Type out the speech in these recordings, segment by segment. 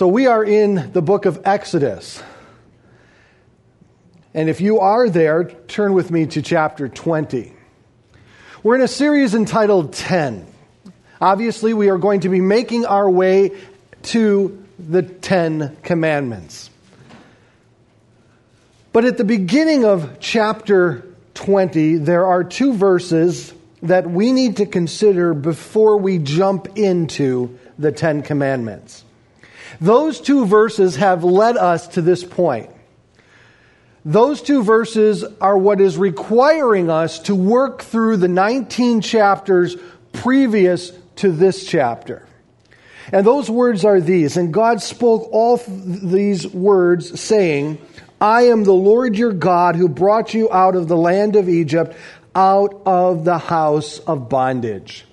So we are in the book of Exodus. And if you are there, turn with me to chapter 20. We're in a series entitled 10. Obviously, we are going to be making our way to the Ten Commandments. But at the beginning of chapter 20, there are two verses that we need to consider before we jump into the Ten Commandments. Those two verses have led us to this point. Those two verses are what is requiring us to work through the 19 chapters previous to this chapter. And those words are these. And God spoke all these words, saying, I am the Lord your God who brought you out of the land of Egypt, out of the house of bondage.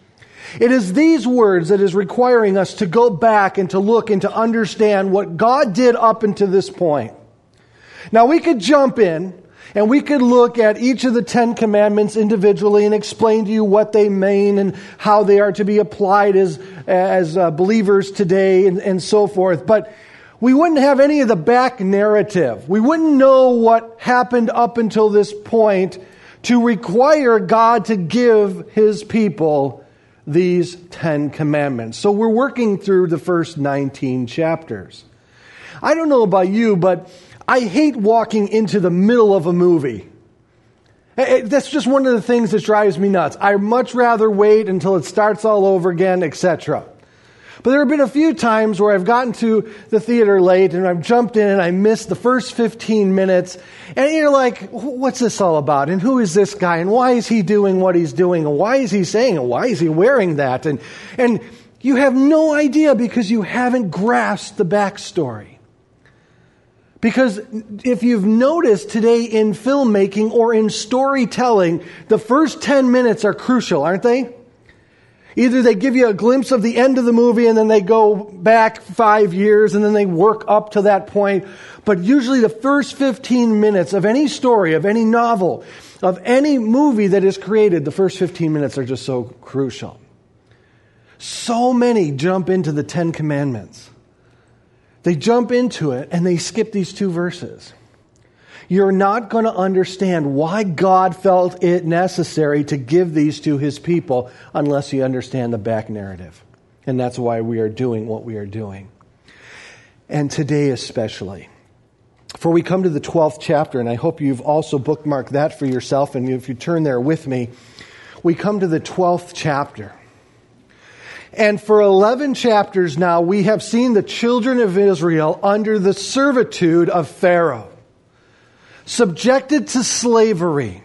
It is these words that is requiring us to go back and to look and to understand what God did up until this point. Now we could jump in and we could look at each of the Ten Commandments individually and explain to you what they mean and how they are to be applied as, as uh, believers today and, and so forth. But we wouldn't have any of the back narrative. We wouldn't know what happened up until this point to require God to give his people these Ten Commandments. So we're working through the first 19 chapters. I don't know about you, but I hate walking into the middle of a movie. Eh, eh, that's just one of the things that drives me nuts. I much rather wait until it starts all over again, etc. But there have been a few times where I've gotten to the theater late and I've jumped in and I missed the first 15 minutes. And you're like, what's this all about? And who is this guy? And why is he doing what he's doing? And why is he saying? And why is he wearing that? And, and you have no idea because you haven't grasped the backstory. Because if you've noticed today in filmmaking or in storytelling, the first 10 minutes are crucial, aren't they? Either they give you a glimpse of the end of the movie and then they go back five years and then they work up to that point. But usually the first 15 minutes of any story, of any novel, of any movie that is created, the first 15 minutes are just so crucial. So many jump into the Ten Commandments. They jump into it and they skip these two verses you're not going to understand why God felt it necessary to give these to his people unless you understand the back narrative. And that's why we are doing what we are doing. And today, especially. For we come to the 12th chapter, and I hope you've also bookmarked that for yourself. And if you turn there with me, we come to the 12th chapter. And for 11 chapters now, we have seen the children of Israel under the servitude of Pharaoh subjected to slavery.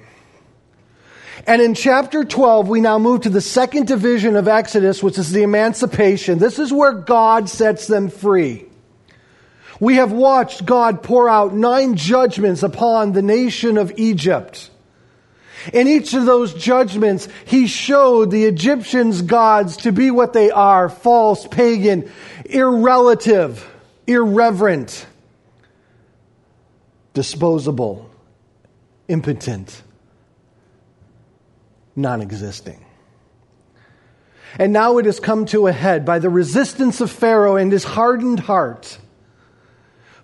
And in chapter 12, we now move to the second division of Exodus, which is the emancipation. This is where God sets them free. We have watched God pour out nine judgments upon the nation of Egypt. In each of those judgments, he showed the Egyptians' gods to be what they are false, pagan, irrelative, irreverent disposable, impotent, non existing. And now it has come to a head by the resistance of Pharaoh and his hardened heart,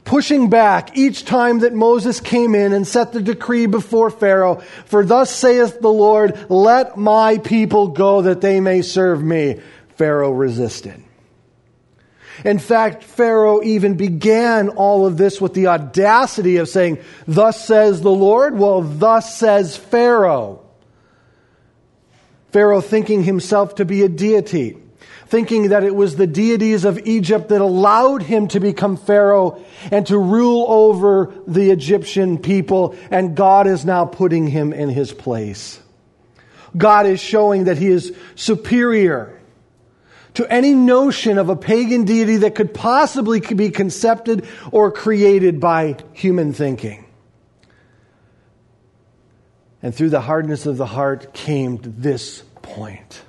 pushing back each time that Moses came in and set the decree before Pharaoh. For thus saith the Lord, let my people go that they may serve me. Pharaoh resisted. In fact, Pharaoh even began all of this with the audacity of saying, Thus says the Lord. Well, thus says Pharaoh. Pharaoh thinking himself to be a deity, thinking that it was the deities of Egypt that allowed him to become Pharaoh and to rule over the Egyptian people, and God is now putting him in his place. God is showing that he is superior to any notion of a pagan deity that could possibly be concepted or created by human thinking. And through the hardness of the heart came to this point.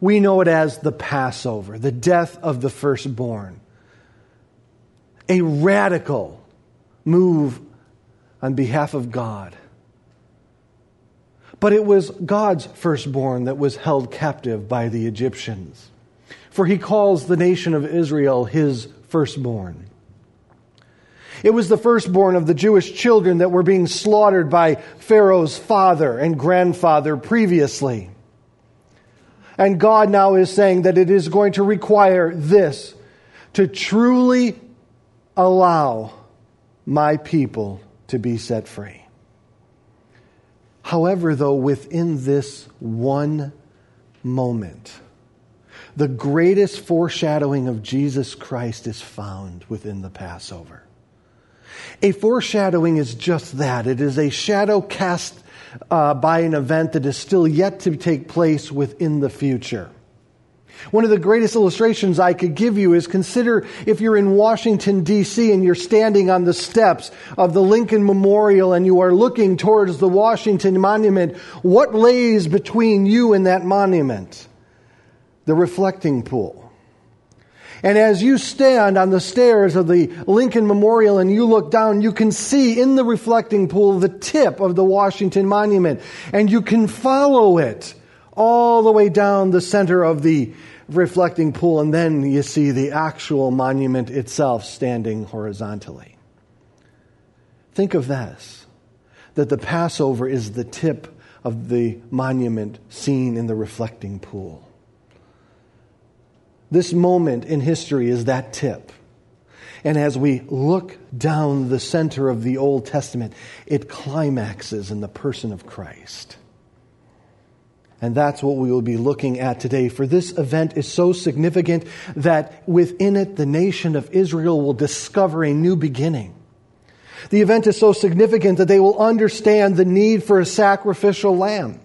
We know it as the Passover, the death of the firstborn. A radical move on behalf of God but it was God's firstborn that was held captive by the Egyptians. For he calls the nation of Israel his firstborn. It was the firstborn of the Jewish children that were being slaughtered by Pharaoh's father and grandfather previously. And God now is saying that it is going to require this to truly allow my people to be set free. However, though, within this one moment, the greatest foreshadowing of Jesus Christ is found within the Passover. A foreshadowing is just that it is a shadow cast uh, by an event that is still yet to take place within the future. One of the greatest illustrations I could give you is consider if you're in Washington, D.C., and you're standing on the steps of the Lincoln Memorial and you are looking towards the Washington Monument. What lays between you and that monument? The reflecting pool. And as you stand on the stairs of the Lincoln Memorial and you look down, you can see in the reflecting pool the tip of the Washington Monument. And you can follow it all the way down the center of the reflecting pool. And then you see the actual monument itself standing horizontally. Think of this that the Passover is the tip of the monument seen in the reflecting pool. This moment in history is that tip. And as we look down the center of the Old Testament, it climaxes in the person of Christ. And that's what we will be looking at today. For this event is so significant that within it, the nation of Israel will discover a new beginning. The event is so significant that they will understand the need for a sacrificial lamb.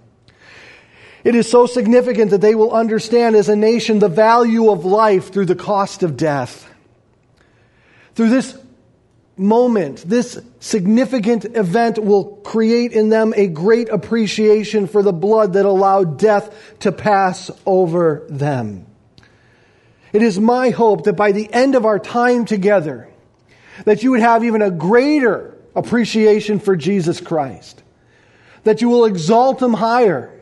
It is so significant that they will understand as a nation the value of life through the cost of death. Through this moment, this significant event will create in them a great appreciation for the blood that allowed death to pass over them. It is my hope that by the end of our time together, that you would have even a greater appreciation for Jesus Christ, that you will exalt him higher,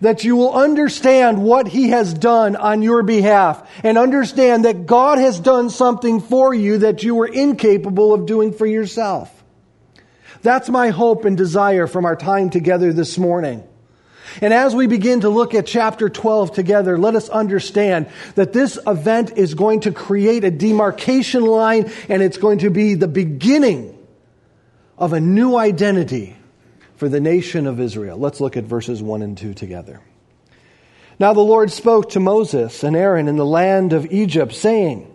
that you will understand what He has done on your behalf and understand that God has done something for you that you were incapable of doing for yourself. That's my hope and desire from our time together this morning. And as we begin to look at chapter 12 together, let us understand that this event is going to create a demarcation line and it's going to be the beginning of a new identity for the nation of Israel. Let's look at verses 1 and 2 together. Now the Lord spoke to Moses and Aaron in the land of Egypt, saying,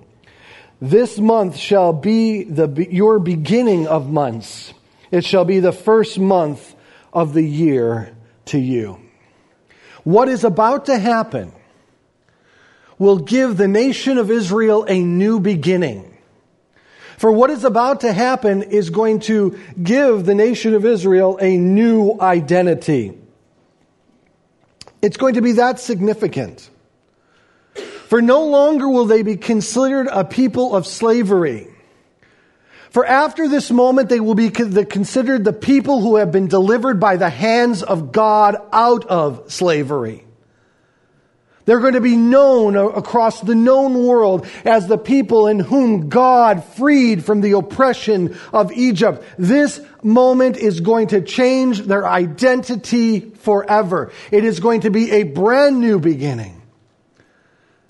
This month shall be the, your beginning of months. It shall be the first month of the year to you. What is about to happen will give the nation of Israel a new beginning. For what is about to happen is going to give the nation of Israel a new identity. It's going to be that significant. For no longer will they be considered a people of slavery. For after this moment, they will be considered the people who have been delivered by the hands of God out of slavery. They're going to be known across the known world as the people in whom God freed from the oppression of Egypt. This moment is going to change their identity forever. It is going to be a brand new beginning.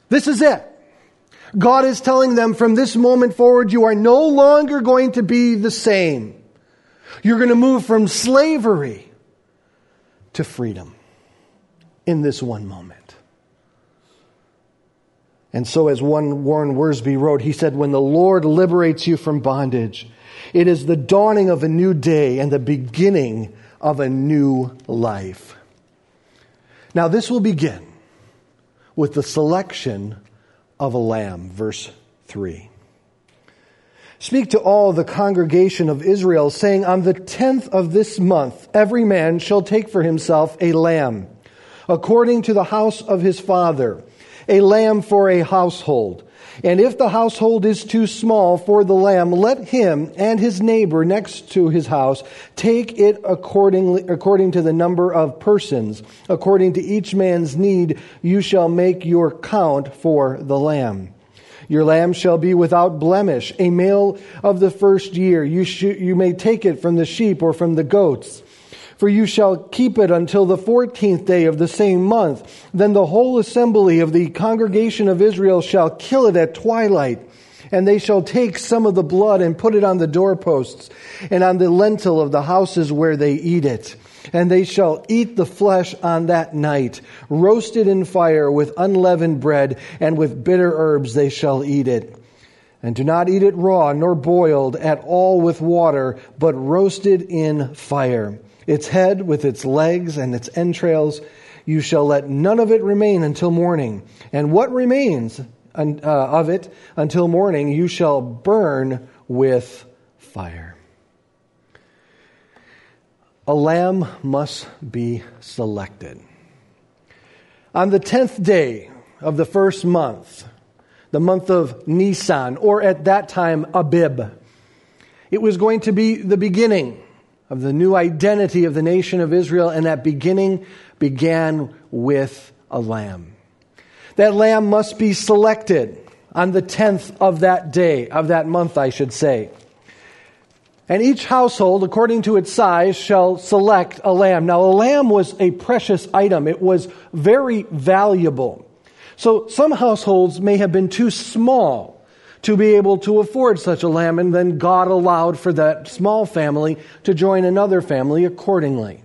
This is it. God is telling them from this moment forward, you are no longer going to be the same. You're going to move from slavery to freedom in this one moment. And so, as one Warren Wiersbe wrote, he said, When the Lord liberates you from bondage, it is the dawning of a new day and the beginning of a new life. Now, this will begin with the selection of a lamb, verse 3. Speak to all the congregation of Israel, saying, On the tenth of this month, every man shall take for himself a lamb, according to the house of his father a lamb for a household. And if the household is too small for the lamb, let him and his neighbor next to his house take it accordingly, according to the number of persons. According to each man's need, you shall make your count for the lamb. Your lamb shall be without blemish, a male of the first year. You, sh- you may take it from the sheep or from the goats. For you shall keep it until the fourteenth day of the same month. Then the whole assembly of the congregation of Israel shall kill it at twilight. And they shall take some of the blood and put it on the doorposts and on the lintel of the houses where they eat it. And they shall eat the flesh on that night, roasted in fire with unleavened bread, and with bitter herbs they shall eat it. And do not eat it raw, nor boiled at all with water, but roasted in fire. Its head with its legs and its entrails, you shall let none of it remain until morning. And what remains uh, of it until morning, you shall burn with fire. A lamb must be selected. On the tenth day of the first month, the month of Nisan, or at that time Abib, it was going to be the beginning of the new identity of the nation of Israel, and that beginning began with a lamb. That lamb must be selected on the 10th of that day, of that month, I should say. And each household, according to its size, shall select a lamb. Now, a lamb was a precious item. It was very valuable. So some households may have been too small to be able to afford such a lamb, and then God allowed for that small family to join another family accordingly.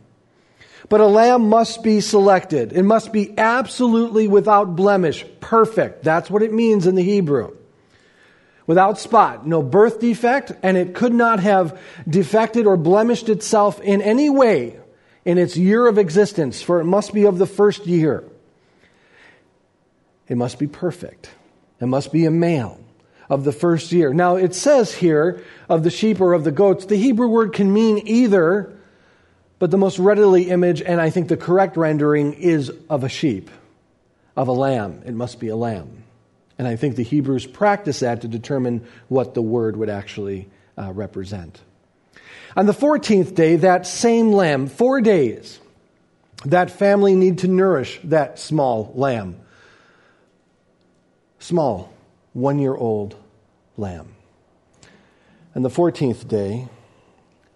But a lamb must be selected. It must be absolutely without blemish, perfect. That's what it means in the Hebrew. Without spot, no birth defect, and it could not have defected or blemished itself in any way in its year of existence, for it must be of the first year. It must be perfect. It must be a male of the first year. Now, it says here of the sheep or of the goats, the Hebrew word can mean either, but the most readily image, and I think the correct rendering, is of a sheep, of a lamb. It must be a lamb. And I think the Hebrews practice that to determine what the word would actually uh, represent. On the 14th day, that same lamb, four days, that family need to nourish that small lamb. Small, one year old lamb. And the 14th day,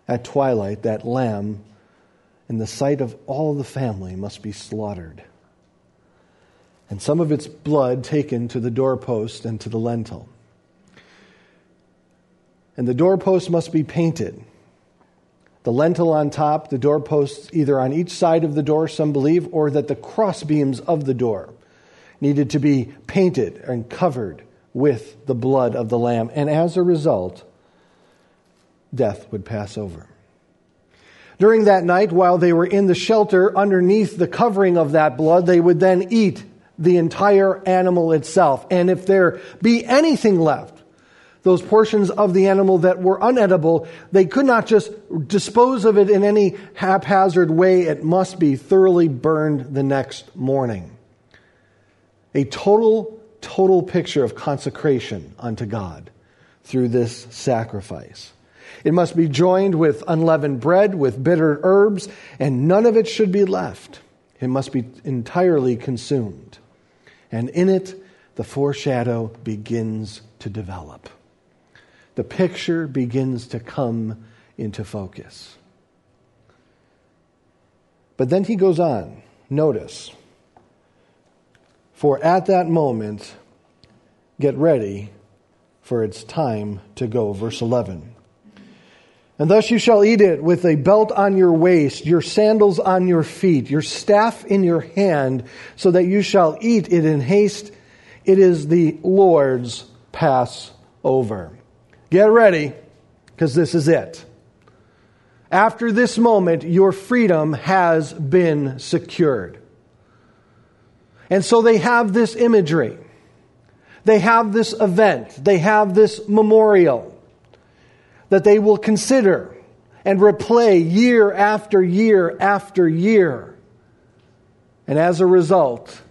at twilight, that lamb, in the sight of all the family, must be slaughtered. And some of its blood taken to the doorpost and to the lintel. And the doorpost must be painted. The lintel on top, the doorposts either on each side of the door, some believe, or that the cross beams of the door needed to be painted and covered with the blood of the Lamb. And as a result, death would pass over. During that night, while they were in the shelter underneath the covering of that blood, they would then eat the entire animal itself. And if there be anything left, those portions of the animal that were unedible, they could not just dispose of it in any haphazard way. It must be thoroughly burned the next morning. A total total picture of consecration unto God through this sacrifice. It must be joined with unleavened bread, with bitter herbs, and none of it should be left. It must be entirely consumed. And in it, the foreshadow begins to develop. The picture begins to come into focus. But then he goes on. Notice for at that moment, get ready, for it's time to go. Verse 11. And thus you shall eat it with a belt on your waist, your sandals on your feet, your staff in your hand, so that you shall eat it in haste. It is the Lord's Passover. Get ready, because this is it. After this moment, your freedom has been secured. And so they have this imagery. They have this event. They have this memorial that they will consider and replay year after year after year. And as a result,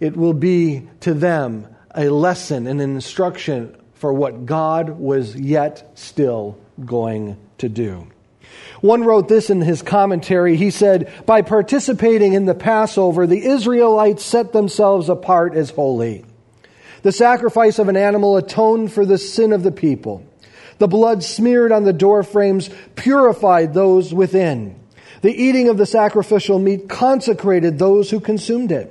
it will be to them a lesson, an instruction for what God was yet still going to do. One wrote this in his commentary. He said, By participating in the Passover, the Israelites set themselves apart as holy. The sacrifice of an animal atoned for the sin of the people. The blood smeared on the door frames purified those within. The eating of the sacrificial meat consecrated those who consumed it.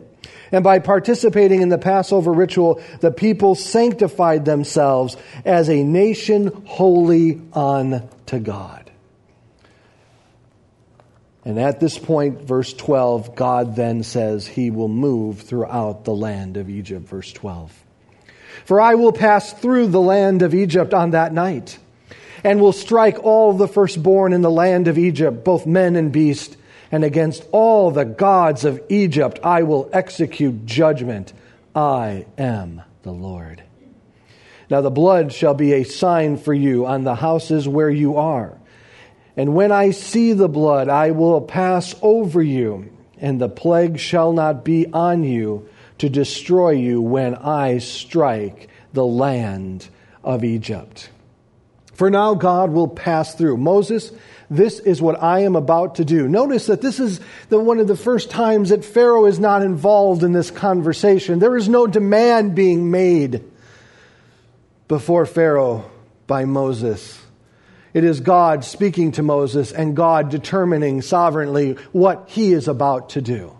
And by participating in the Passover ritual, the people sanctified themselves as a nation holy unto God. And at this point, verse 12, God then says he will move throughout the land of Egypt. Verse 12. For I will pass through the land of Egypt on that night, and will strike all the firstborn in the land of Egypt, both men and beast, and against all the gods of Egypt I will execute judgment. I am the Lord. Now the blood shall be a sign for you on the houses where you are. And when I see the blood, I will pass over you, and the plague shall not be on you to destroy you when I strike the land of Egypt. For now God will pass through. Moses, this is what I am about to do. Notice that this is the, one of the first times that Pharaoh is not involved in this conversation. There is no demand being made before Pharaoh by Moses. It is God speaking to Moses and God determining sovereignly what he is about to do.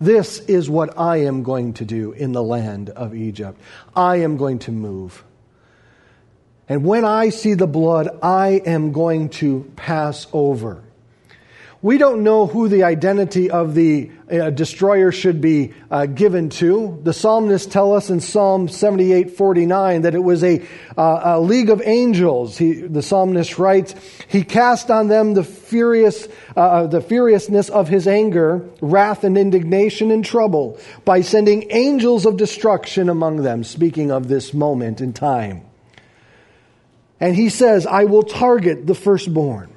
This is what I am going to do in the land of Egypt. I am going to move. And when I see the blood, I am going to pass over. We don't know who the identity of the uh, destroyer should be uh, given to. The psalmists tell us in Psalm 78 49 that it was a, uh, a league of angels. He, the psalmist writes, He cast on them the, furious, uh, uh, the furiousness of his anger, wrath, and indignation and trouble by sending angels of destruction among them, speaking of this moment in time. And he says, I will target the firstborn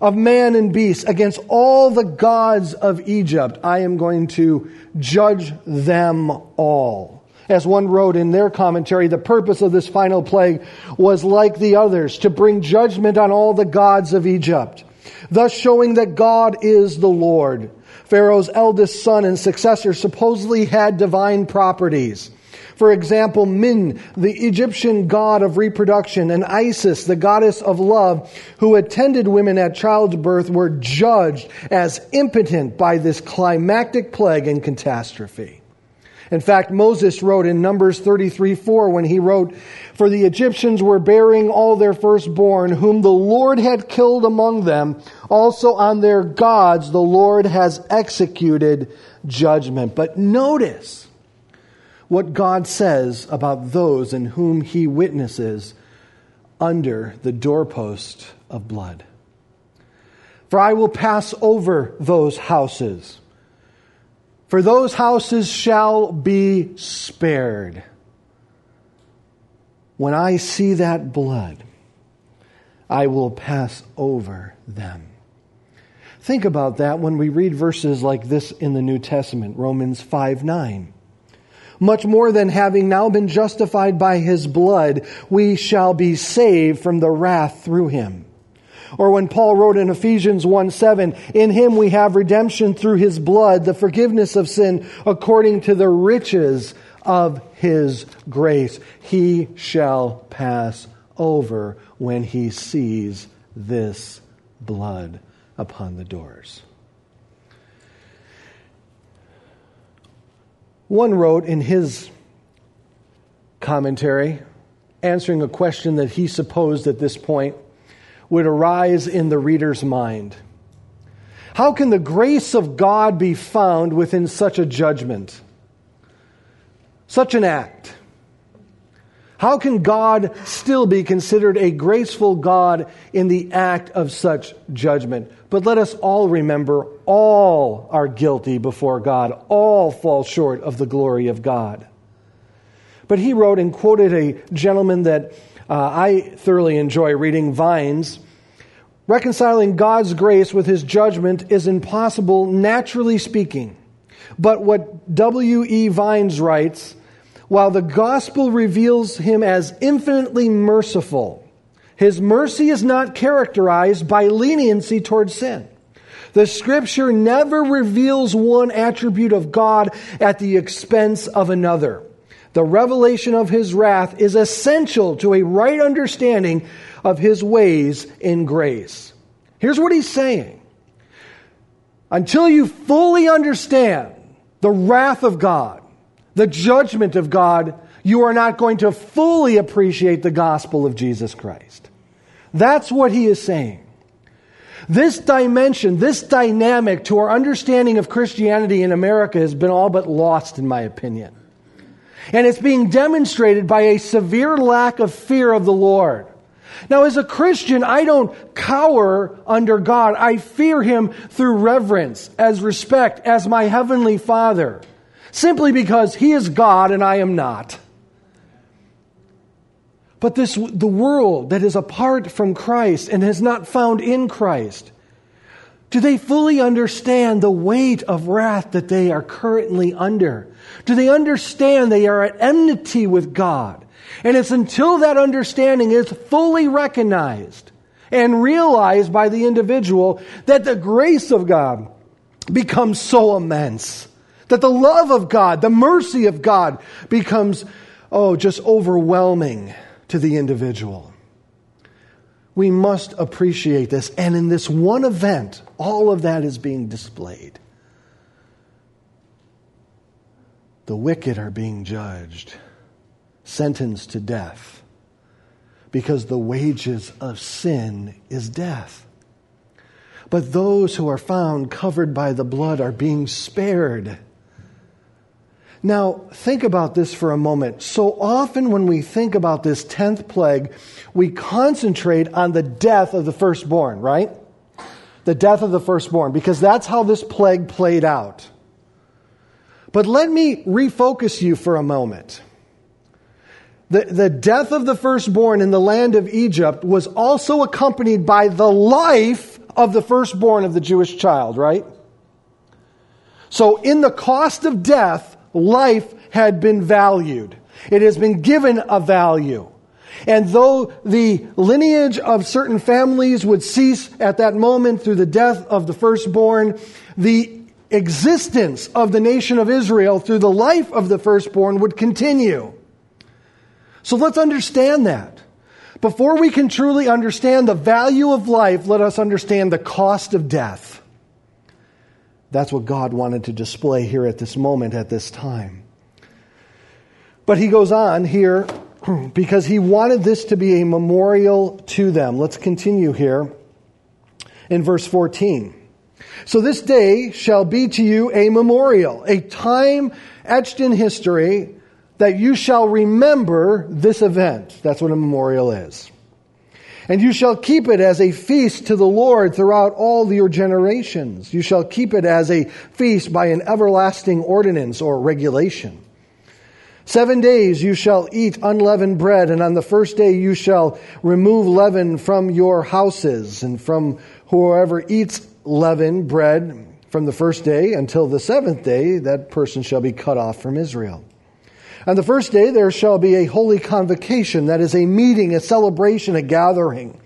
of man and beast against all the gods of Egypt. I am going to judge them all. As one wrote in their commentary, the purpose of this final plague was like the others, to bring judgment on all the gods of Egypt, thus showing that God is the Lord. Pharaoh's eldest son and successor supposedly had divine properties. For example, Min, the Egyptian god of reproduction, and Isis, the goddess of love, who attended women at childbirth, were judged as impotent by this climactic plague and catastrophe. In fact, Moses wrote in Numbers 33 4 when he wrote, For the Egyptians were bearing all their firstborn, whom the Lord had killed among them. Also on their gods the Lord has executed judgment. But notice, what God says about those in whom he witnesses under the doorpost of blood. For I will pass over those houses, for those houses shall be spared. When I see that blood, I will pass over them. Think about that when we read verses like this in the New Testament, Romans 5 9 much more than having now been justified by his blood, we shall be saved from the wrath through him. Or when Paul wrote in Ephesians 1 7, in him we have redemption through his blood, the forgiveness of sin according to the riches of his grace. He shall pass over when he sees this blood upon the doors. One wrote in his commentary, answering a question that he supposed at this point would arise in the reader's mind. How can the grace of God be found within such a judgment? Such an act? How can God still be considered a graceful God in the act of such judgment? But let us all remember all are guilty before God, all fall short of the glory of God. But he wrote and quoted a gentleman that uh, I thoroughly enjoy reading, Vines. Reconciling God's grace with his judgment is impossible, naturally speaking. But what W.E. Vines writes, while the gospel reveals him as infinitely merciful, his mercy is not characterized by leniency towards sin. The scripture never reveals one attribute of God at the expense of another. The revelation of his wrath is essential to a right understanding of his ways in grace. Here's what he's saying. Until you fully understand the wrath of God, the judgment of God, you are not going to fully appreciate the gospel of Jesus Christ. That's what he is saying. This dimension, this dynamic to our understanding of Christianity in America has been all but lost, in my opinion. And it's being demonstrated by a severe lack of fear of the Lord. Now, as a Christian, I don't cower under God. I fear Him through reverence, as respect, as my Heavenly Father, simply because He is God and I am not. But this, the world that is apart from Christ and has not found in Christ, do they fully understand the weight of wrath that they are currently under? Do they understand they are at enmity with God? And it's until that understanding is fully recognized and realized by the individual that the grace of God becomes so immense, that the love of God, the mercy of God becomes, oh, just overwhelming to the individual. We must appreciate this. And in this one event, all of that is being displayed. The wicked are being judged, sentenced to death, because the wages of sin is death. But those who are found covered by the blood are being spared now, think about this for a moment. So often, when we think about this 10th plague, we concentrate on the death of the firstborn, right? The death of the firstborn, because that's how this plague played out. But let me refocus you for a moment. The, the death of the firstborn in the land of Egypt was also accompanied by the life of the firstborn of the Jewish child, right? So, in the cost of death, life had been valued. It has been given a value. And though the lineage of certain families would cease at that moment through the death of the firstborn, the existence of the nation of Israel through the life of the firstborn would continue. So let's understand that. Before we can truly understand the value of life, let us understand the cost of death. That's what God wanted to display here at this moment, at this time. But he goes on here because he wanted this to be a memorial to them. Let's continue here in verse 14. So this day shall be to you a memorial, a time etched in history that you shall remember this event. That's what a memorial is. And you shall keep it as a feast to the Lord throughout all your generations. You shall keep it as a feast by an everlasting ordinance or regulation. Seven days you shall eat unleavened bread, and on the first day you shall remove leaven from your houses, and from whoever eats leavened bread from the first day until the seventh day, that person shall be cut off from Israel. On the first day, there shall be a holy convocation, that is a meeting, a celebration, a gathering.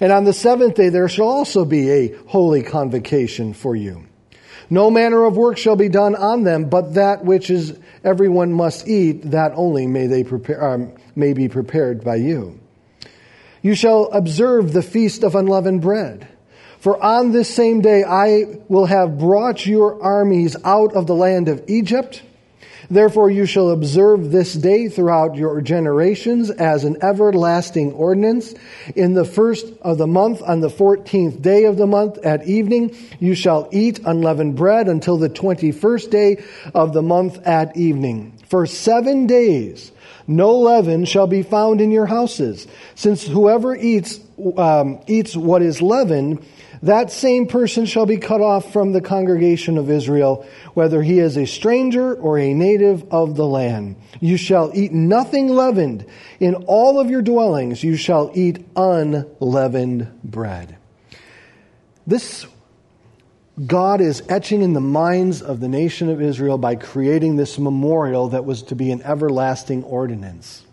And on the seventh day, there shall also be a holy convocation for you. No manner of work shall be done on them, but that which is everyone must eat, that only may they prepare, um, may be prepared by you. You shall observe the feast of unleavened bread. For on this same day I will have brought your armies out of the land of Egypt Therefore, you shall observe this day throughout your generations as an everlasting ordinance. In the first of the month, on the fourteenth day of the month at evening, you shall eat unleavened bread until the twenty-first day of the month at evening. For seven days, no leaven shall be found in your houses, since whoever eats um, eats what is leavened that same person shall be cut off from the congregation of Israel, whether he is a stranger or a native of the land. You shall eat nothing leavened. In all of your dwellings you shall eat unleavened bread. This God is etching in the minds of the nation of Israel by creating this memorial that was to be an everlasting ordinance.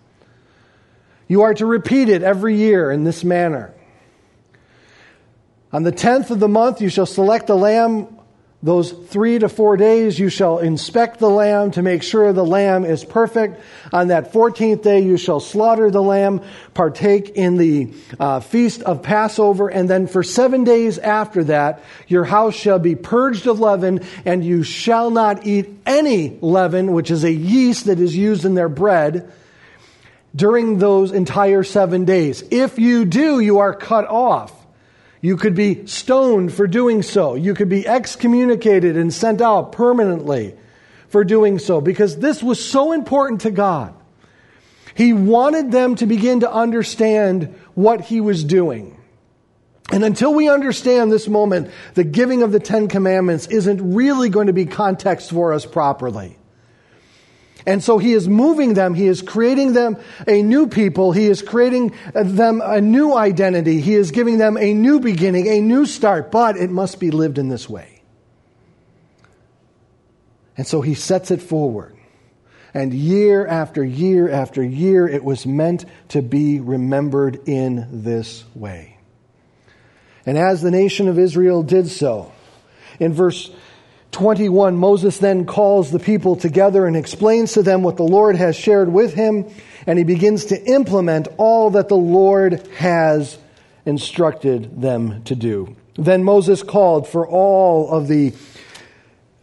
You are to repeat it every year in this manner. On the tenth of the month, you shall select the lamb Those three to four days you shall inspect the lamb to make sure the lamb is perfect. On that 14th day you shall slaughter the lamb, partake in the uh, feast of Passover, and then for seven days after that your house shall be purged of leaven, and you shall not eat any leaven, which is a yeast that is used in their bread, during those entire seven days. If you do, you are cut off. You could be stoned for doing so. You could be excommunicated and sent out permanently for doing so because this was so important to God. He wanted them to begin to understand what he was doing. And until we understand this moment, the giving of the Ten Commandments isn't really going to be context for us properly. And so he is moving them. He is creating them a new people. He is creating them a new identity. He is giving them a new beginning, a new start, but it must be lived in this way. And so he sets it forward. And year after year after year, it was meant to be remembered in this way. And as the nation of Israel did so, in verse 21, Moses then calls the people together and explains to them what the Lord has shared with him, and he begins to implement all that the Lord has instructed them to do. Then Moses called for all of the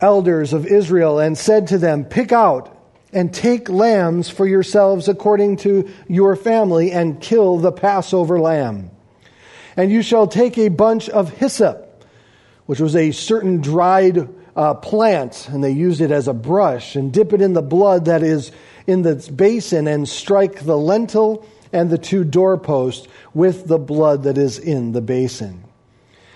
elders of Israel and said to them, Pick out and take lambs for yourselves according to your family and kill the Passover lamb. And you shall take a bunch of hyssop, which was a certain dried uh, plant and they used it as a brush and dip it in the blood that is in the basin and strike the lintel and the two doorposts with the blood that is in the basin.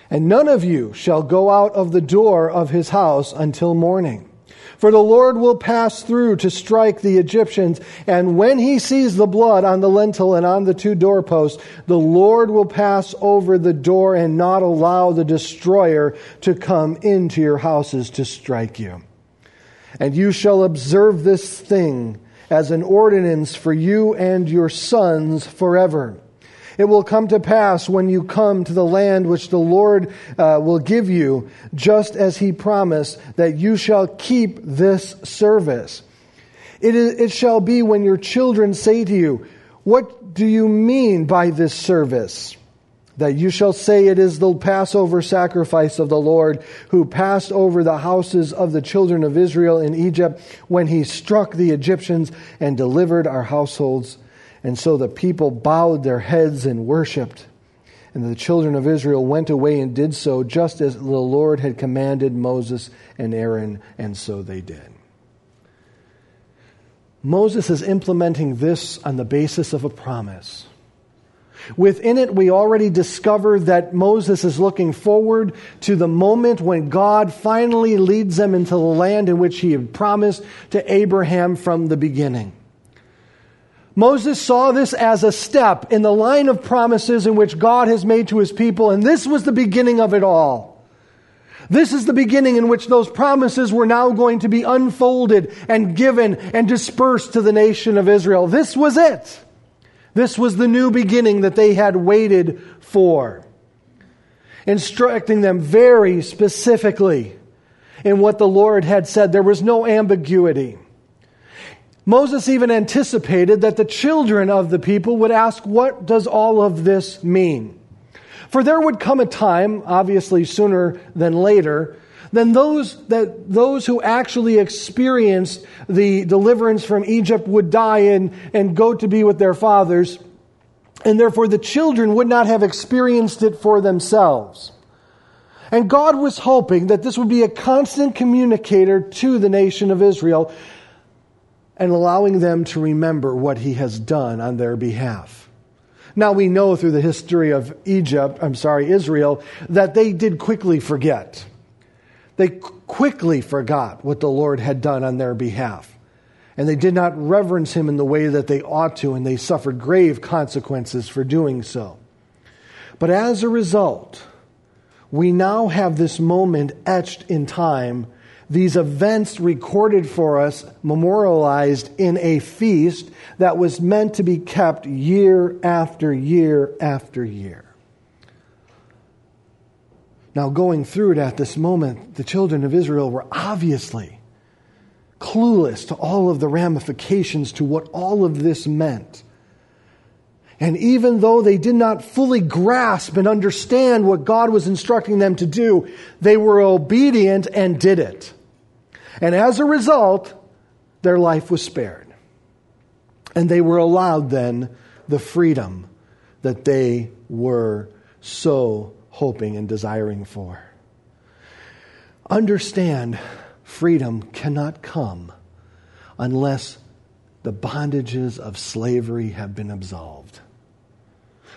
And none of you shall go out of the door of his house until morning. For the Lord will pass through to strike the Egyptians, and when he sees the blood on the lintel and on the two doorposts, the Lord will pass over the door and not allow the destroyer to come into your houses to strike you. And you shall observe this thing as an ordinance for you and your sons forever. It will come to pass when you come to the land which the Lord uh, will give you, just as he promised, that you shall keep this service. It, is, it shall be when your children say to you, What do you mean by this service? That you shall say it is the Passover sacrifice of the Lord, who passed over the houses of the children of Israel in Egypt when he struck the Egyptians and delivered our households and so the people bowed their heads and worshiped. And the children of Israel went away and did so just as the Lord had commanded Moses and Aaron, and so they did. Moses is implementing this on the basis of a promise. Within it, we already discover that Moses is looking forward to the moment when God finally leads them into the land in which he had promised to Abraham from the beginning. Moses saw this as a step in the line of promises in which God has made to his people, and this was the beginning of it all. This is the beginning in which those promises were now going to be unfolded and given and dispersed to the nation of Israel. This was it. This was the new beginning that they had waited for. Instructing them very specifically in what the Lord had said. There was no ambiguity. Moses even anticipated that the children of the people would ask, What does all of this mean? For there would come a time, obviously sooner than later, then those that those who actually experienced the deliverance from Egypt would die and, and go to be with their fathers, and therefore the children would not have experienced it for themselves. And God was hoping that this would be a constant communicator to the nation of Israel and allowing them to remember what he has done on their behalf. Now we know through the history of Egypt, I'm sorry, Israel, that they did quickly forget. They quickly forgot what the Lord had done on their behalf. And they did not reverence him in the way that they ought to, and they suffered grave consequences for doing so. But as a result, we now have this moment etched in time these events recorded for us, memorialized in a feast that was meant to be kept year after year after year. Now, going through it at this moment, the children of Israel were obviously clueless to all of the ramifications to what all of this meant. And even though they did not fully grasp and understand what God was instructing them to do, they were obedient and did it. And as a result, their life was spared. And they were allowed then the freedom that they were so hoping and desiring for. Understand freedom cannot come unless the bondages of slavery have been absolved.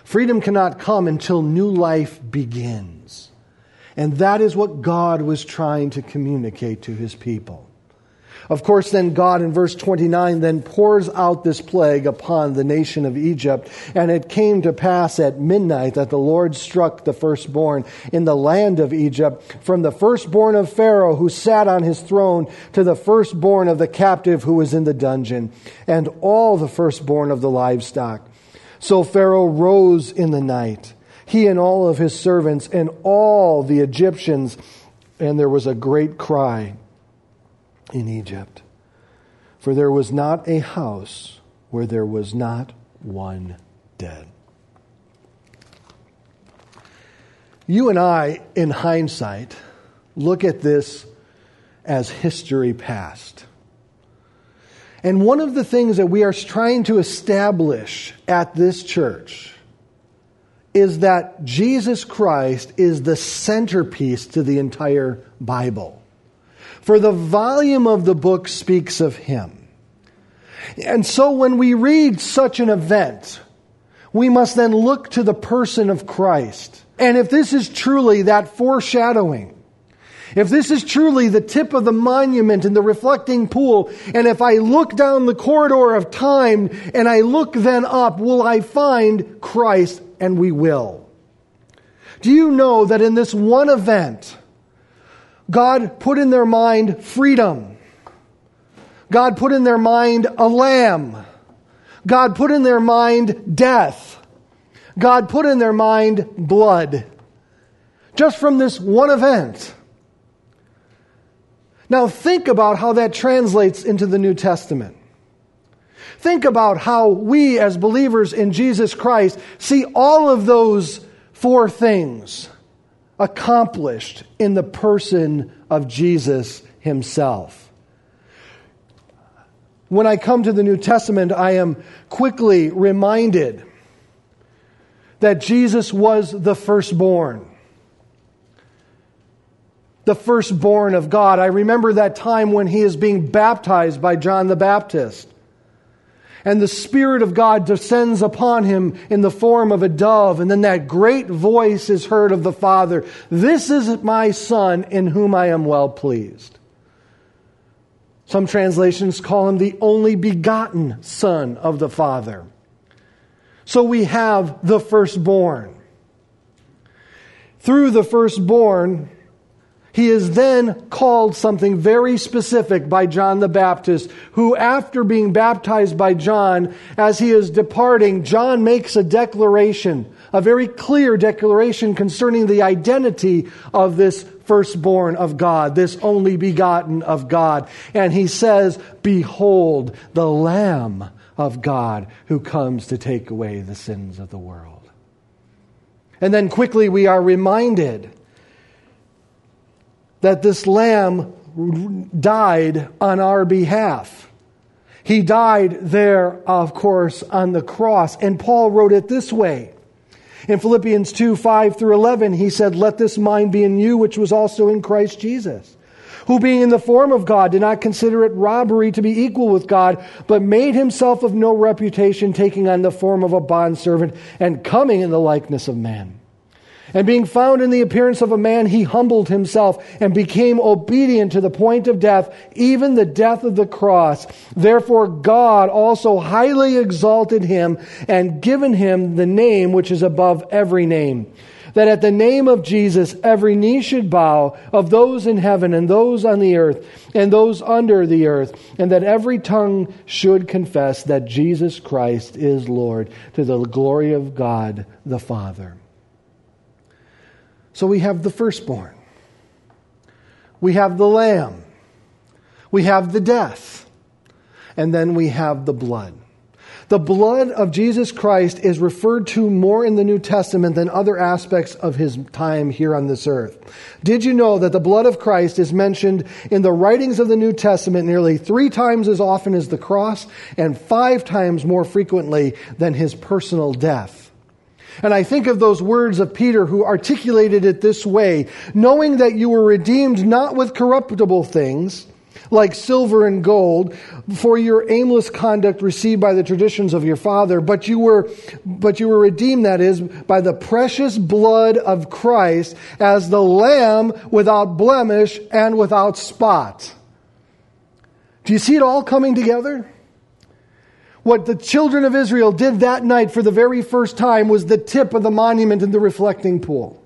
Freedom cannot come until new life begins. And that is what God was trying to communicate to his people. Of course, then God in verse 29 then pours out this plague upon the nation of Egypt. And it came to pass at midnight that the Lord struck the firstborn in the land of Egypt, from the firstborn of Pharaoh who sat on his throne to the firstborn of the captive who was in the dungeon, and all the firstborn of the livestock. So Pharaoh rose in the night, he and all of his servants and all the Egyptians, and there was a great cry in Egypt. For there was not a house where there was not one dead. You and I, in hindsight, look at this as history past. And one of the things that we are trying to establish at this church is that Jesus Christ is the centerpiece to the entire Bible for the volume of the book speaks of him. And so when we read such an event, we must then look to the person of Christ. And if this is truly that foreshadowing, if this is truly the tip of the monument in the reflecting pool, and if I look down the corridor of time and I look then up, will I find Christ? And we will. Do you know that in this one event, God put in their mind freedom. God put in their mind a lamb. God put in their mind death. God put in their mind blood. Just from this one event. Now think about how that translates into the New Testament. Think about how we as believers in Jesus Christ see all of those four things accomplished in the person of Jesus himself. When I come to the New Testament, I am quickly reminded that Jesus was the firstborn. The firstborn of God. I remember that time when he is being baptized by John the Baptist and the Spirit of God descends upon him in the form of a dove, and then that great voice is heard of the Father This is my Son in whom I am well pleased. Some translations call him the only begotten Son of the Father. So we have the firstborn. Through the firstborn, he is then called something very specific by John the Baptist, who, after being baptized by John, as he is departing, John makes a declaration, a very clear declaration concerning the identity of this firstborn of God, this only begotten of God. And he says, Behold, the Lamb of God who comes to take away the sins of the world. And then quickly we are reminded that this lamb died on our behalf. He died there, of course, on the cross. And Paul wrote it this way. In Philippians 2 5 through 11, he said, Let this mind be in you, which was also in Christ Jesus, who being in the form of God did not consider it robbery to be equal with God, but made himself of no reputation, taking on the form of a bondservant and coming in the likeness of man. And being found in the appearance of a man, he humbled himself and became obedient to the point of death, even the death of the cross. Therefore, God also highly exalted him and given him the name which is above every name. That at the name of Jesus, every knee should bow of those in heaven and those on the earth and those under the earth, and that every tongue should confess that Jesus Christ is Lord to the glory of God the Father. So we have the firstborn, we have the lamb, we have the death, and then we have the blood. The blood of Jesus Christ is referred to more in the New Testament than other aspects of his time here on this earth. Did you know that the blood of Christ is mentioned in the writings of the New Testament nearly three times as often as the cross and five times more frequently than his personal death? And I think of those words of Peter who articulated it this way, knowing that you were redeemed not with corruptible things, like silver and gold for your aimless conduct received by the traditions of your father, but you were, but you were redeemed, that is, by the precious blood of Christ as the lamb without blemish and without spot. Do you see it all coming together? What the children of Israel did that night for the very first time was the tip of the monument in the reflecting pool.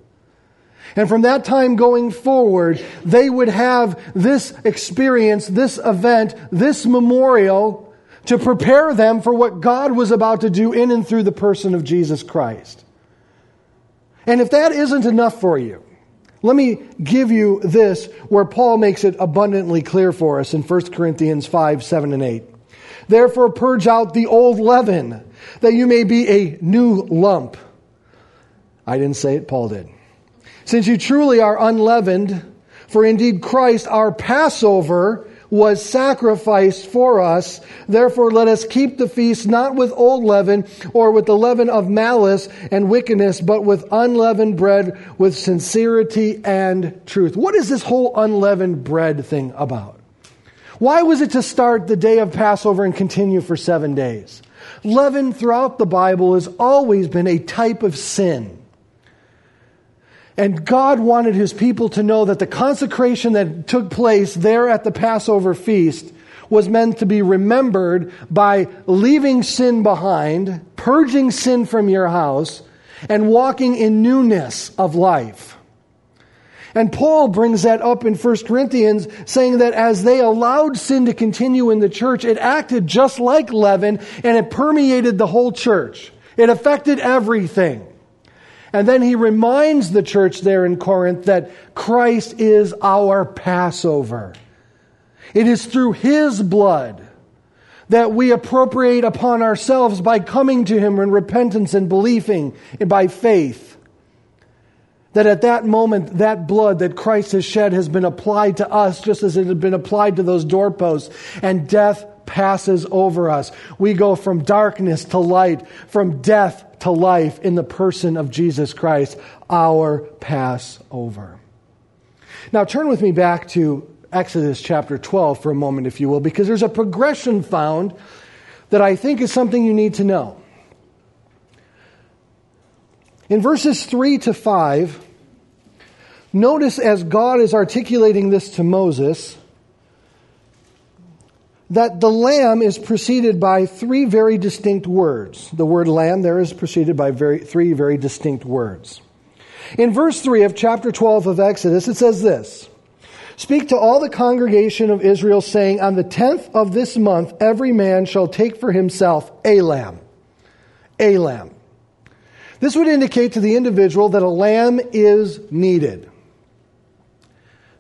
And from that time going forward, they would have this experience, this event, this memorial to prepare them for what God was about to do in and through the person of Jesus Christ. And if that isn't enough for you, let me give you this where Paul makes it abundantly clear for us in 1 Corinthians 5, 7, and 8. Therefore, purge out the old leaven, that you may be a new lump. I didn't say it, Paul did. Since you truly are unleavened, for indeed Christ, our Passover, was sacrificed for us. Therefore, let us keep the feast not with old leaven or with the leaven of malice and wickedness, but with unleavened bread with sincerity and truth. What is this whole unleavened bread thing about? Why was it to start the day of Passover and continue for seven days? Leaven throughout the Bible has always been a type of sin. And God wanted his people to know that the consecration that took place there at the Passover feast was meant to be remembered by leaving sin behind, purging sin from your house, and walking in newness of life. And Paul brings that up in 1 Corinthians, saying that as they allowed sin to continue in the church, it acted just like leaven and it permeated the whole church. It affected everything. And then he reminds the church there in Corinth that Christ is our Passover. It is through his blood that we appropriate upon ourselves by coming to him in repentance and believing and by faith. That at that moment, that blood that Christ has shed has been applied to us just as it had been applied to those doorposts, and death passes over us. We go from darkness to light, from death to life in the person of Jesus Christ, our Passover. Now, turn with me back to Exodus chapter 12 for a moment, if you will, because there's a progression found that I think is something you need to know. In verses 3 to 5, notice as God is articulating this to Moses, that the lamb is preceded by three very distinct words. The word lamb there is preceded by very, three very distinct words. In verse 3 of chapter 12 of Exodus, it says this Speak to all the congregation of Israel, saying, On the tenth of this month, every man shall take for himself a lamb. A lamb. This would indicate to the individual that a lamb is needed.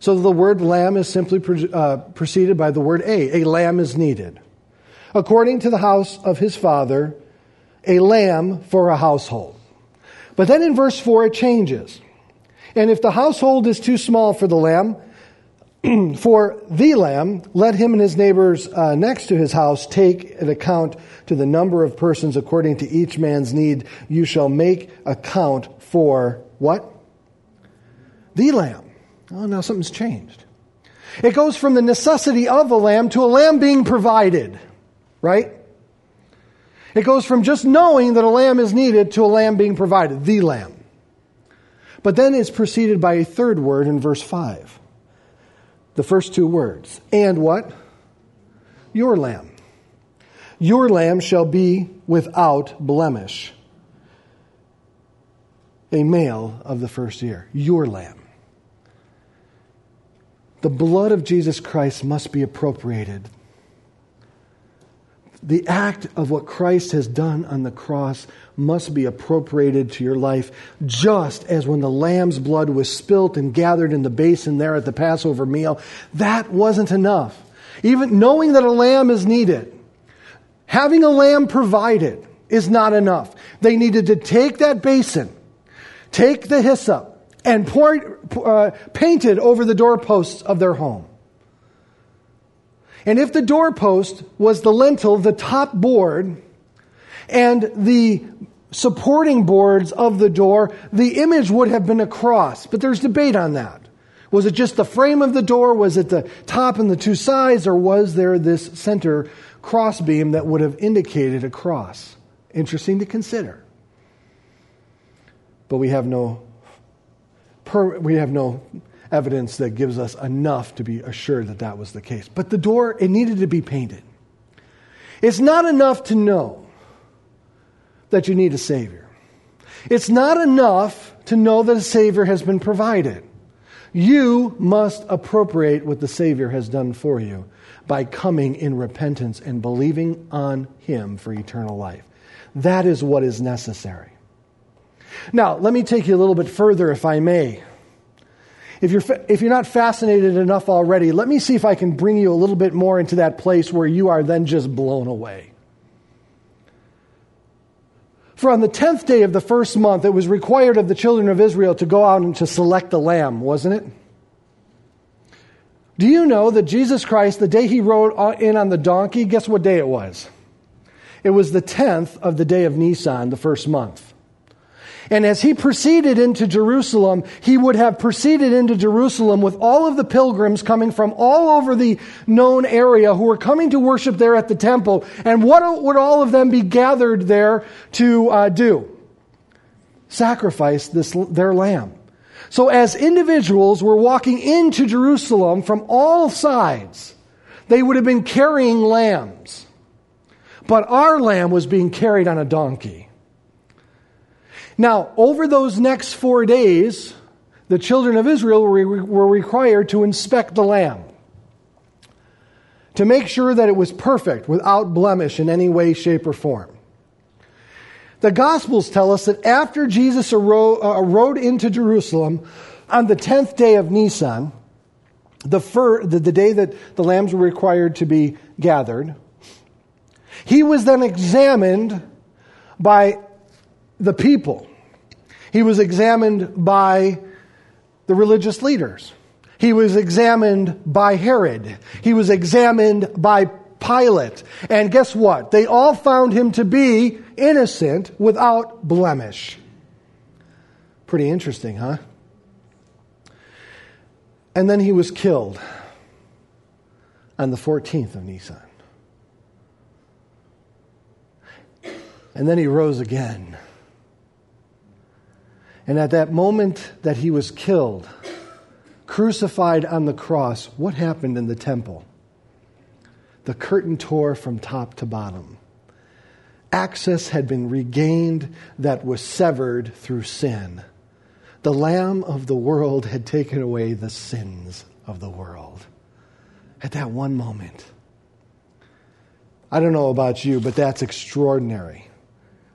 So the word lamb is simply pre- uh, preceded by the word a. A lamb is needed. According to the house of his father, a lamb for a household. But then in verse 4 it changes. And if the household is too small for the lamb, for the lamb, let him and his neighbors uh, next to his house take an account to the number of persons according to each man's need. You shall make account for what? The lamb. Oh, now something's changed. It goes from the necessity of a lamb to a lamb being provided, right? It goes from just knowing that a lamb is needed to a lamb being provided, the lamb. But then it's preceded by a third word in verse 5. The first two words. And what? Your lamb. Your lamb shall be without blemish. A male of the first year. Your lamb. The blood of Jesus Christ must be appropriated. the act of what Christ has done on the cross must be appropriated to your life, just as when the lamb's blood was spilt and gathered in the basin there at the Passover meal. That wasn't enough. Even knowing that a lamb is needed, having a lamb provided is not enough. They needed to take that basin, take the hyssop, and uh, paint it over the doorposts of their home. And if the doorpost was the lintel, the top board, and the supporting boards of the door, the image would have been a cross. But there's debate on that. Was it just the frame of the door? Was it the top and the two sides? Or was there this center crossbeam that would have indicated a cross? Interesting to consider. But we have no, per, we have no evidence that gives us enough to be assured that that was the case. But the door, it needed to be painted. It's not enough to know that you need a Savior. It's not enough to know that a Savior has been provided. You must appropriate what the Savior has done for you by coming in repentance and believing on Him for eternal life. That is what is necessary. Now, let me take you a little bit further, if I may. If you're, if you're not fascinated enough already, let me see if I can bring you a little bit more into that place where you are then just blown away. For on the tenth day of the first month, it was required of the children of Israel to go out and to select the lamb, wasn't it? Do you know that Jesus Christ, the day he rode in on the donkey, guess what day it was? It was the tenth of the day of Nisan, the first month. And as he proceeded into Jerusalem, he would have proceeded into Jerusalem with all of the pilgrims coming from all over the known area who were coming to worship there at the temple. And what would all of them be gathered there to uh, do? Sacrifice this, their lamb. So as individuals were walking into Jerusalem from all sides, they would have been carrying lambs. But our lamb was being carried on a donkey. Now, over those next four days, the children of Israel were required to inspect the lamb to make sure that it was perfect without blemish in any way, shape, or form. The Gospels tell us that after Jesus uh, rode into Jerusalem on the 10th day of Nisan, the, fir- the, the day that the lambs were required to be gathered, he was then examined by the people. He was examined by the religious leaders. He was examined by Herod. He was examined by Pilate. And guess what? They all found him to be innocent without blemish. Pretty interesting, huh? And then he was killed on the 14th of Nisan. And then he rose again. And at that moment that he was killed, crucified on the cross, what happened in the temple? The curtain tore from top to bottom. Access had been regained that was severed through sin. The Lamb of the world had taken away the sins of the world. At that one moment. I don't know about you, but that's extraordinary.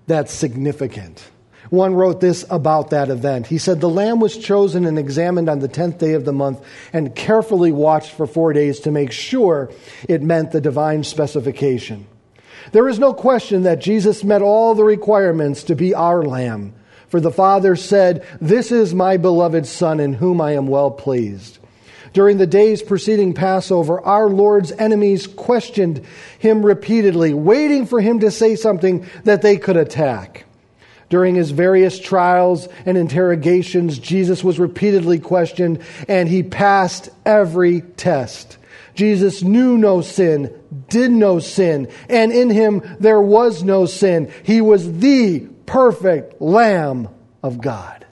That's significant. One wrote this about that event. He said, The lamb was chosen and examined on the 10th day of the month and carefully watched for four days to make sure it meant the divine specification. There is no question that Jesus met all the requirements to be our lamb. For the Father said, This is my beloved Son in whom I am well pleased. During the days preceding Passover, our Lord's enemies questioned him repeatedly, waiting for him to say something that they could attack. During his various trials and interrogations, Jesus was repeatedly questioned and he passed every test. Jesus knew no sin, did no sin, and in him there was no sin. He was the perfect Lamb of God.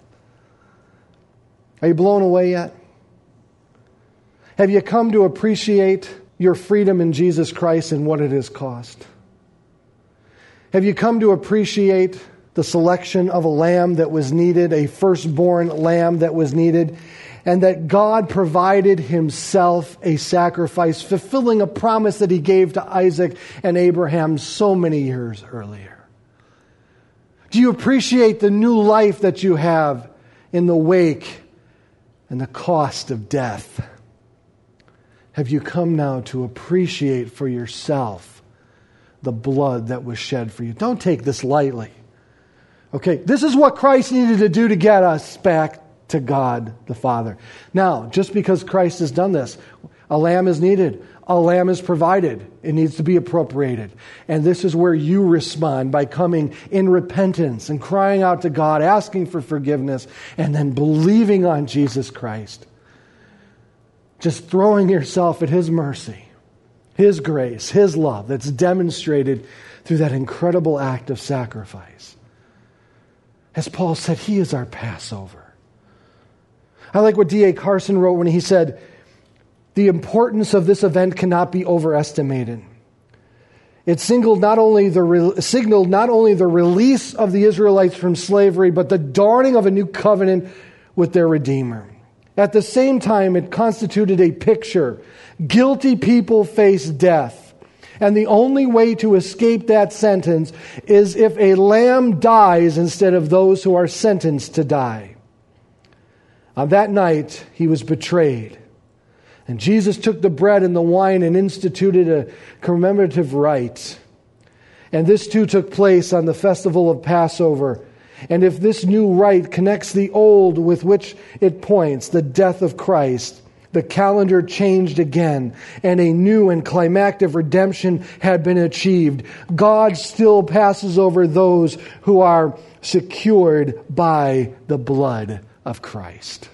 Are you blown away yet? Have you come to appreciate your freedom in Jesus Christ and what it has cost? Have you come to appreciate the selection of a lamb that was needed, a firstborn lamb that was needed, and that God provided himself a sacrifice, fulfilling a promise that he gave to Isaac and Abraham so many years earlier? Do you appreciate the new life that you have in the wake and the cost of death? Have you come now to appreciate for yourself the blood that was shed for you? Don't take this lightly. Okay, this is what Christ needed to do to get us back to God the Father. Now, just because Christ has done this, a lamb is needed. A lamb is provided. It needs to be appropriated. And this is where you respond by coming in repentance and crying out to God, asking for forgiveness, and then believing on Jesus Christ. Just throwing yourself at His mercy, His grace, His love that's demonstrated through that incredible act of sacrifice. As Paul said, He is our Passover. I like what D.A. Carson wrote when he said, The importance of this event cannot be overestimated. It signaled not only the, re- signaled not only the release of the Israelites from slavery, but the dawning of a new covenant with their Redeemer. At the same time, it constituted a picture. Guilty people face death. And the only way to escape that sentence is if a lamb dies instead of those who are sentenced to die. On that night, he was betrayed. And Jesus took the bread and the wine and instituted a commemorative rite. And this too took place on the festival of Passover. And if this new rite connects the old with which it points, the death of Christ, the calendar changed again, and a new and climactic redemption had been achieved. God still passes over those who are secured by the blood of Christ.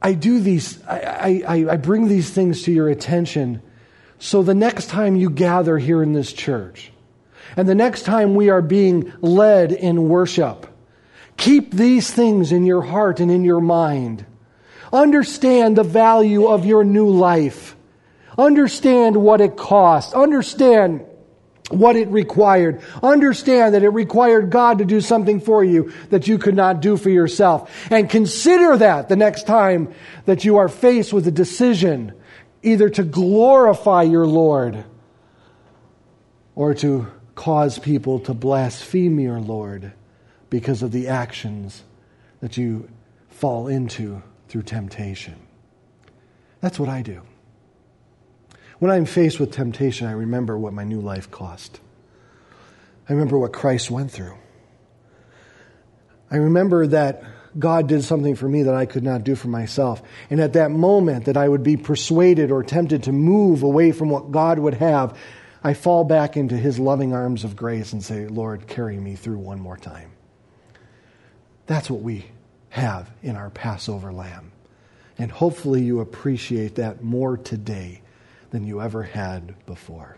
I do these, I, I, I bring these things to your attention so the next time you gather here in this church, and the next time we are being led in worship, keep these things in your heart and in your mind. Understand the value of your new life. Understand what it costs. Understand what it required. Understand that it required God to do something for you that you could not do for yourself. And consider that the next time that you are faced with a decision either to glorify your Lord or to cause people to blaspheme your Lord because of the actions that you fall into through temptation. That's what I do. When I'm faced with temptation, I remember what my new life cost. I remember what Christ went through. I remember that God did something for me that I could not do for myself. And at that moment that I would be persuaded or tempted to move away from what God would have, I fall back into his loving arms of grace and say, Lord, carry me through one more time. That's what we have in our Passover lamb. And hopefully you appreciate that more today than you ever had before.